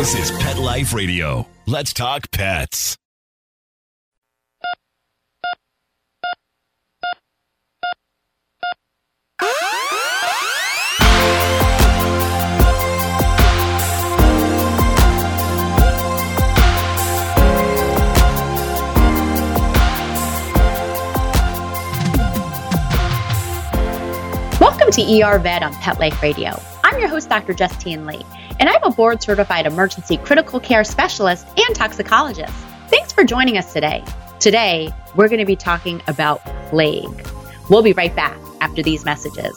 This is Pet Life Radio. Let's talk pets. Welcome to ER Vet on Pet Life Radio. I'm your host, Dr. Justine Lee, and I'm a board certified emergency critical care specialist and toxicologist. Thanks for joining us today. Today, we're going to be talking about plague. We'll be right back after these messages.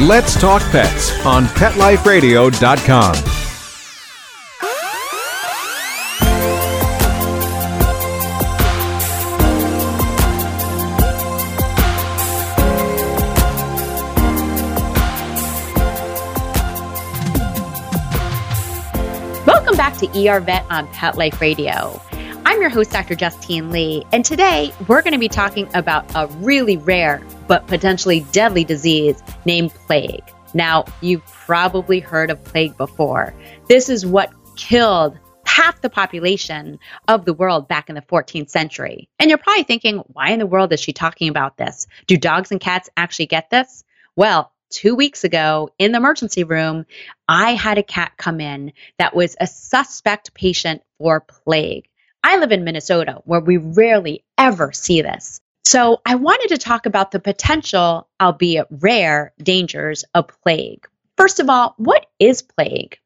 Let's Talk Pets on PetLifeRadio.com. Welcome back to ER Vet on Pet Life Radio. I'm your host, Dr. Justine Lee, and today we're going to be talking about a really rare but potentially deadly disease named plague. Now, you've probably heard of plague before. This is what killed half the population of the world back in the 14th century. And you're probably thinking, why in the world is she talking about this? Do dogs and cats actually get this? Well, two weeks ago in the emergency room, I had a cat come in that was a suspect patient for plague. I live in Minnesota where we rarely ever see this. So I wanted to talk about the potential, albeit rare, dangers of plague. First of all, what is plague?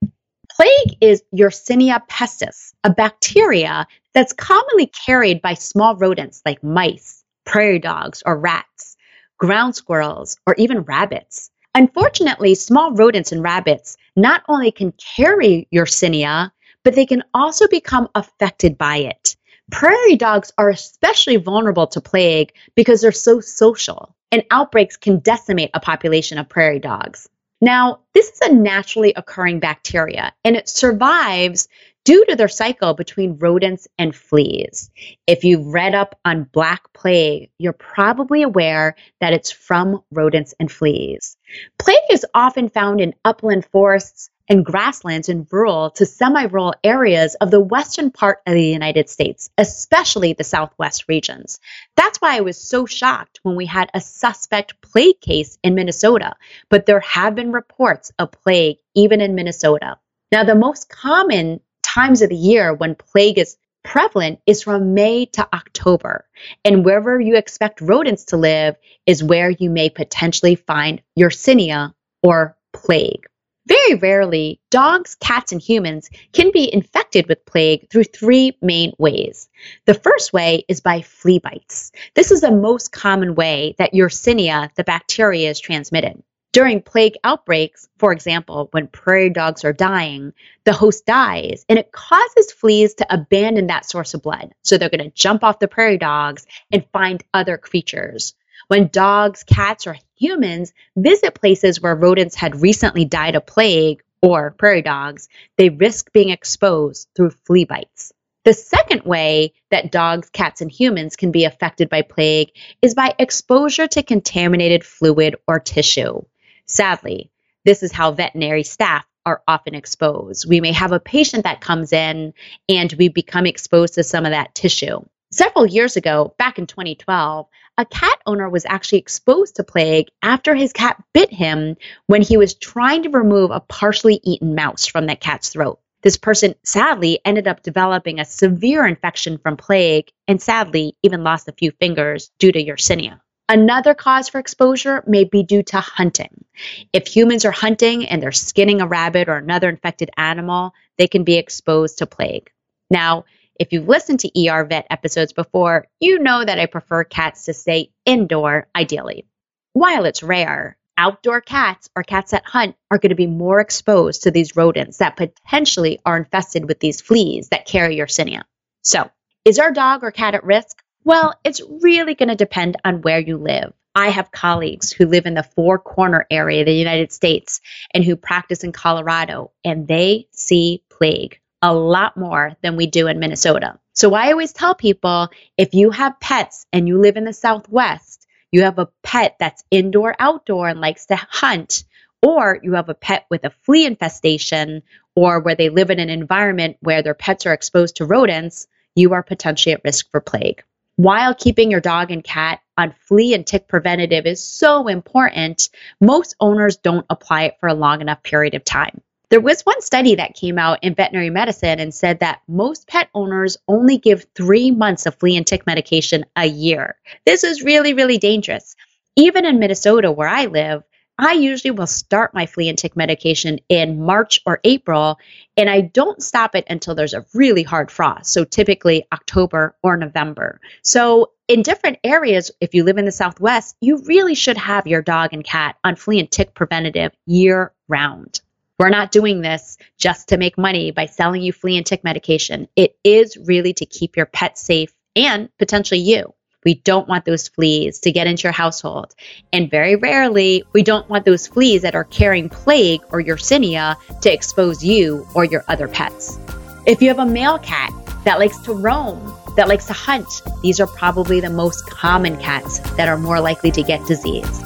Plague is Yersinia pestis, a bacteria that's commonly carried by small rodents like mice, prairie dogs, or rats, ground squirrels, or even rabbits. Unfortunately, small rodents and rabbits not only can carry Yersinia, but they can also become affected by it. Prairie dogs are especially vulnerable to plague because they're so social, and outbreaks can decimate a population of prairie dogs. Now, this is a naturally occurring bacteria, and it survives due to their cycle between rodents and fleas. If you've read up on black plague, you're probably aware that it's from rodents and fleas. Plague is often found in upland forests and grasslands in rural to semi rural areas of the western part of the United States, especially the southwest regions. That's why I was so shocked when we had a suspect plague case in Minnesota, but there have been reports of plague even in Minnesota. Now, the most common times of the year when plague is prevalent is from May to October. And wherever you expect rodents to live is where you may potentially find Yersinia or plague. Very rarely, dogs, cats, and humans can be infected with plague through three main ways. The first way is by flea bites. This is the most common way that Yersinia, the bacteria, is transmitted. During plague outbreaks, for example, when prairie dogs are dying, the host dies and it causes fleas to abandon that source of blood. So they're going to jump off the prairie dogs and find other creatures. When dogs, cats, or humans visit places where rodents had recently died of plague or prairie dogs, they risk being exposed through flea bites. The second way that dogs, cats, and humans can be affected by plague is by exposure to contaminated fluid or tissue. Sadly, this is how veterinary staff are often exposed. We may have a patient that comes in and we become exposed to some of that tissue. Several years ago, back in 2012, a cat owner was actually exposed to plague after his cat bit him when he was trying to remove a partially eaten mouse from that cat's throat. This person sadly ended up developing a severe infection from plague and sadly even lost a few fingers due to Yersinia. Another cause for exposure may be due to hunting. If humans are hunting and they're skinning a rabbit or another infected animal, they can be exposed to plague. Now, if you've listened to ER Vet episodes before, you know that I prefer cats to stay indoor ideally. While it's rare, outdoor cats or cats that hunt are going to be more exposed to these rodents that potentially are infested with these fleas that carry Yersinia. So, is our dog or cat at risk? Well, it's really going to depend on where you live. I have colleagues who live in the four corner area of the United States and who practice in Colorado, and they see plague a lot more than we do in Minnesota. So I always tell people if you have pets and you live in the Southwest, you have a pet that's indoor, outdoor, and likes to hunt, or you have a pet with a flea infestation, or where they live in an environment where their pets are exposed to rodents, you are potentially at risk for plague. While keeping your dog and cat on flea and tick preventative is so important, most owners don't apply it for a long enough period of time. There was one study that came out in veterinary medicine and said that most pet owners only give three months of flea and tick medication a year. This is really, really dangerous. Even in Minnesota, where I live, I usually will start my flea and tick medication in March or April, and I don't stop it until there's a really hard frost. So typically October or November. So in different areas, if you live in the Southwest, you really should have your dog and cat on flea and tick preventative year round. We're not doing this just to make money by selling you flea and tick medication. It is really to keep your pet safe and potentially you. We don't want those fleas to get into your household. And very rarely, we don't want those fleas that are carrying plague or Yersinia to expose you or your other pets. If you have a male cat that likes to roam, that likes to hunt, these are probably the most common cats that are more likely to get disease.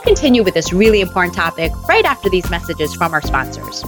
We'll continue with this really important topic right after these messages from our sponsors.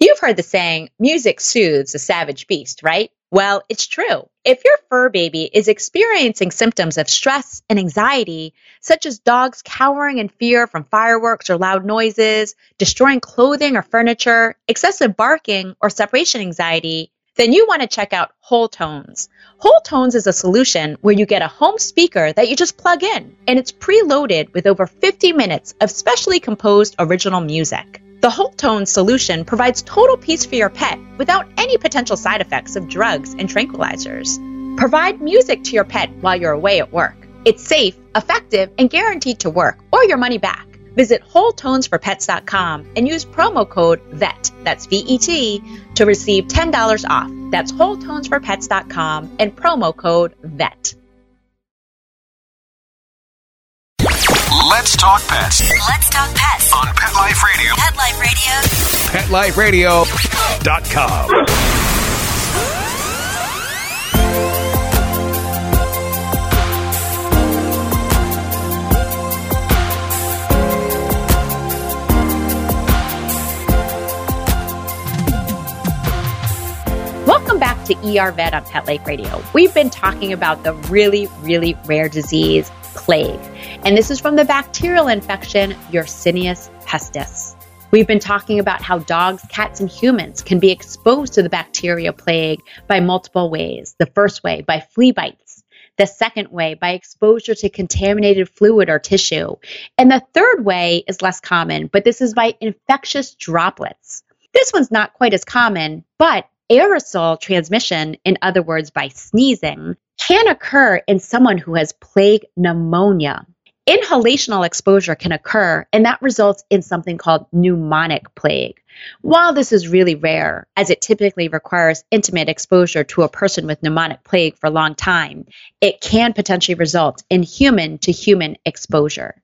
You've heard the saying, music soothes a savage beast, right? Well, it's true. If your fur baby is experiencing symptoms of stress and anxiety, such as dogs cowering in fear from fireworks or loud noises, destroying clothing or furniture, excessive barking, or separation anxiety, then you want to check out Whole Tones. Whole Tones is a solution where you get a home speaker that you just plug in, and it's preloaded with over 50 minutes of specially composed original music. The Whole Tones solution provides total peace for your pet without any potential side effects of drugs and tranquilizers. Provide music to your pet while you're away at work. It's safe, effective, and guaranteed to work or your money back. Visit WholeTonesForPets.com and use promo code VET, that's V E T, to receive $10 off. That's WholeTonesForPets.com and promo code VET. Let's talk pets Let's talk pets. on Pet Life Radio. Pet Life Radio. PetLifeRadio.com. to ER Vet on Pet Life Radio. We've been talking about the really, really rare disease, plague. And this is from the bacterial infection, Yersinia pestis. We've been talking about how dogs, cats, and humans can be exposed to the bacteria plague by multiple ways. The first way, by flea bites. The second way, by exposure to contaminated fluid or tissue. And the third way is less common, but this is by infectious droplets. This one's not quite as common, but aerosol transmission, in other words, by sneezing, can occur in someone who has plague pneumonia. Inhalational exposure can occur, and that results in something called pneumonic plague. While this is really rare, as it typically requires intimate exposure to a person with pneumonic plague for a long time, it can potentially result in human to human exposure.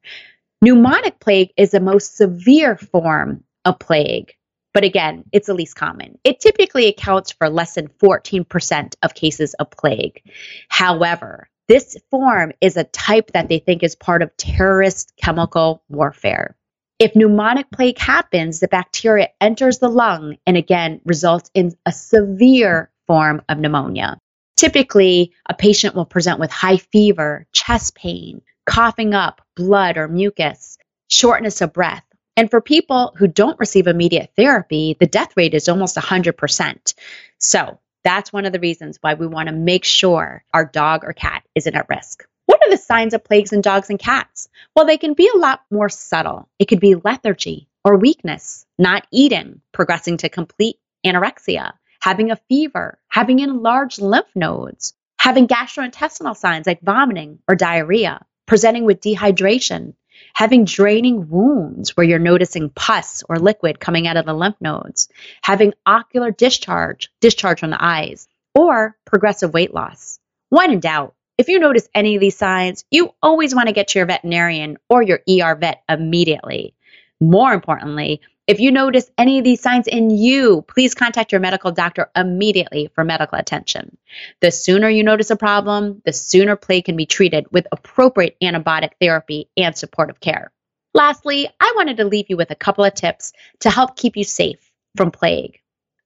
Pneumonic plague is the most severe form of plague. But again, it's the least common. It typically accounts for less than 14% of cases of plague. However, this form is a type that they think is part of terrorist chemical warfare. If pneumonic plague happens, the bacteria enters the lung and again results in a severe form of pneumonia. Typically, a patient will present with high fever, chest pain, coughing up blood or mucus, shortness of breath. And for people who don't receive immediate therapy, the death rate is almost 100%. So that's one of the reasons why we want to make sure our dog or cat isn't at risk. What are the signs of plagues in dogs and cats? Well, they can be a lot more subtle. It could be lethargy or weakness, not eating, progressing to complete anorexia, having a fever, having enlarged lymph nodes, having gastrointestinal signs like vomiting or diarrhea, presenting with dehydration, having draining wounds where you're noticing pus or liquid coming out of the lymph nodes, having ocular discharge, discharge from the eyes, or progressive weight loss. When in doubt, if you notice any of these signs, you always want to get to your veterinarian or your ER vet immediately. More importantly, if you notice any of these signs in you, please contact your medical doctor immediately for medical attention. The sooner you notice a problem, the sooner plague can be treated with appropriate antibiotic therapy and supportive care. Lastly, I wanted to leave you with a couple of tips to help keep you safe from plague.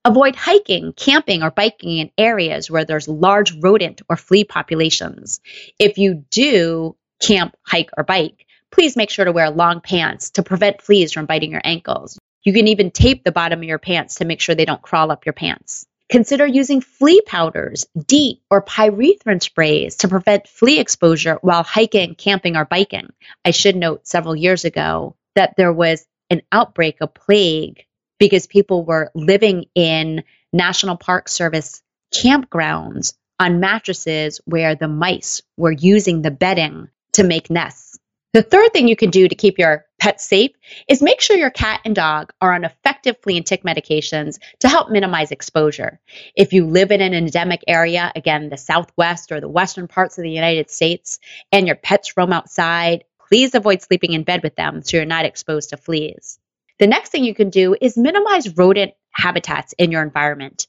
Avoid hiking, camping, or biking in areas where there's large rodent or flea populations. If you do camp, hike, or bike, please make sure to wear long pants to prevent fleas from biting your ankles. You can even tape the bottom of your pants to make sure they don't crawl up your pants. Consider using flea powders, DEET, or pyrethrin sprays to prevent flea exposure while hiking, camping, or biking. I should note several years ago that there was an outbreak of plague because people were living in National Park Service campgrounds on mattresses where the mice were using the bedding to make nests. The third thing you can do to keep your pet safe is make sure your cat and dog are on effective flea and tick medications to help minimize exposure. If you live in an endemic area, again, the Southwest or the Western parts of the United States, and your pets roam outside, please avoid sleeping in bed with them so you're not exposed to fleas. The next thing you can do is minimize rodent habitats in your environment.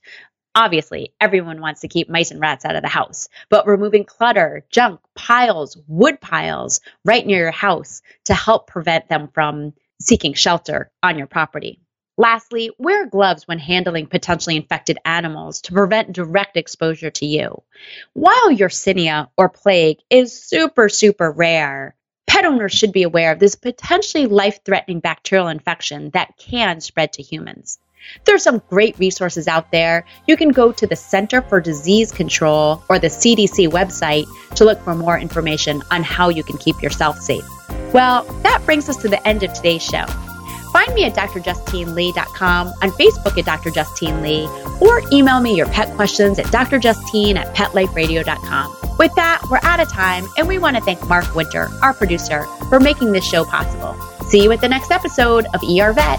Obviously, everyone wants to keep mice and rats out of the house, but removing clutter, junk, piles, wood piles right near your house to help prevent them from seeking shelter on your property. Lastly, wear gloves when handling potentially infected animals to prevent direct exposure to you. While Yersinia or plague is super, super rare, pet owners should be aware of this potentially life threatening bacterial infection that can spread to humans. There's some great resources out there. You can go to the Center for Disease Control or the CDC website to look for more information on how you can keep yourself safe. Well, that brings us to the end of today's show. Find me at drjustinelee.com, on Facebook at Dr. Justine Lee, or email me your pet questions at drjustine at petliferadio.com. With that, we're out of time, and we want to thank Mark Winter, our producer, for making this show possible. See you at the next episode of ER Vet.